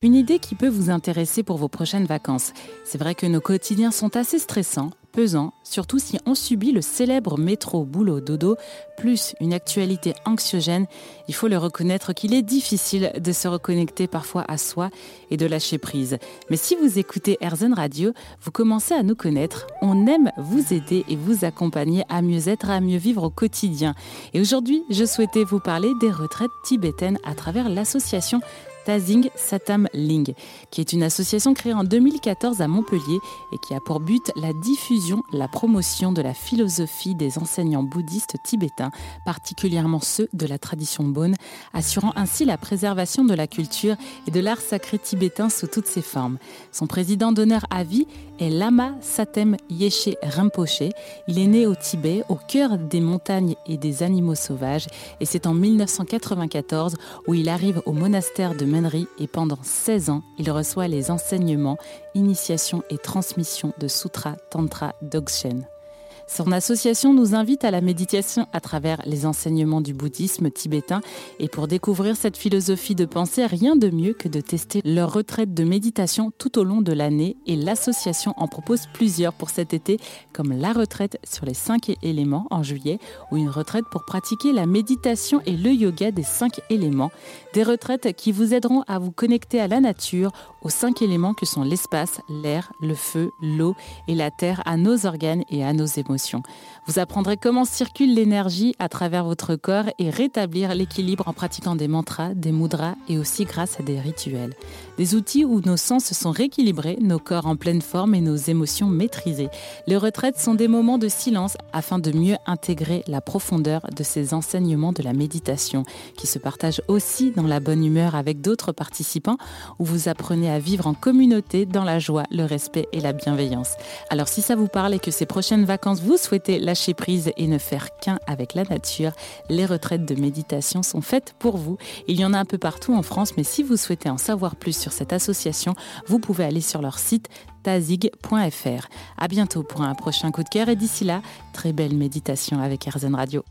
Une idée qui peut vous intéresser pour vos prochaines vacances. C'est vrai que nos quotidiens sont assez stressants, pesants, surtout si on subit le célèbre métro boulot dodo, plus une actualité anxiogène. Il faut le reconnaître qu'il est difficile de se reconnecter parfois à soi et de lâcher prise. Mais si vous écoutez RZN Radio, vous commencez à nous connaître. On aime vous aider et vous accompagner à mieux être, à mieux vivre au quotidien. Et aujourd'hui, je souhaitais vous parler des retraites tibétaines à travers l'association Tazing Satam Ling, qui est une association créée en 2014 à Montpellier et qui a pour but la diffusion, la promotion de la philosophie des enseignants bouddhistes tibétains, particulièrement ceux de la tradition Bon, assurant ainsi la préservation de la culture et de l'art sacré tibétain sous toutes ses formes. Son président d'honneur à vie est Lama Satem Yeshe Rinpoche. Il est né au Tibet, au cœur des montagnes et des animaux sauvages, et c'est en 1994 où il arrive au monastère de et pendant 16 ans, il reçoit les enseignements, initiation et transmission de Sutra Tantra Dzogchen. Son association nous invite à la méditation à travers les enseignements du bouddhisme tibétain. Et pour découvrir cette philosophie de pensée, rien de mieux que de tester leur retraite de méditation tout au long de l'année. Et l'association en propose plusieurs pour cet été comme la retraite sur les cinq éléments en juillet ou une retraite pour pratiquer la méditation et le yoga des cinq éléments, des retraites qui vous aideront à vous connecter à la nature, aux cinq éléments que sont l'espace, l'air, le feu, l'eau et la terre, à nos organes et à nos émotions. Vous apprendrez comment circule l'énergie à travers votre corps et rétablir l'équilibre en pratiquant des mantras, des mudras et aussi grâce à des rituels. Des outils où nos sens sont rééquilibrés, nos corps en pleine forme et nos émotions maîtrisées. Les retraites sont des moments de silence afin de mieux intégrer la profondeur de ces enseignements de la méditation qui se partagent aussi dans la bonne humeur avec d'autres participants où vous apprenez à vivre en communauté dans la joie, le respect et la bienveillance. Alors si ça vous parle et que ces prochaines vacances vous souhaitez lâcher prise et ne faire qu'un avec la nature, les retraites de méditation sont faites pour vous. Il y en a un peu partout en France, mais si vous souhaitez en savoir plus cette association, vous pouvez aller sur leur site tazig.fr. À bientôt pour un prochain coup de cœur et d'ici là, très belle méditation avec RZN Radio.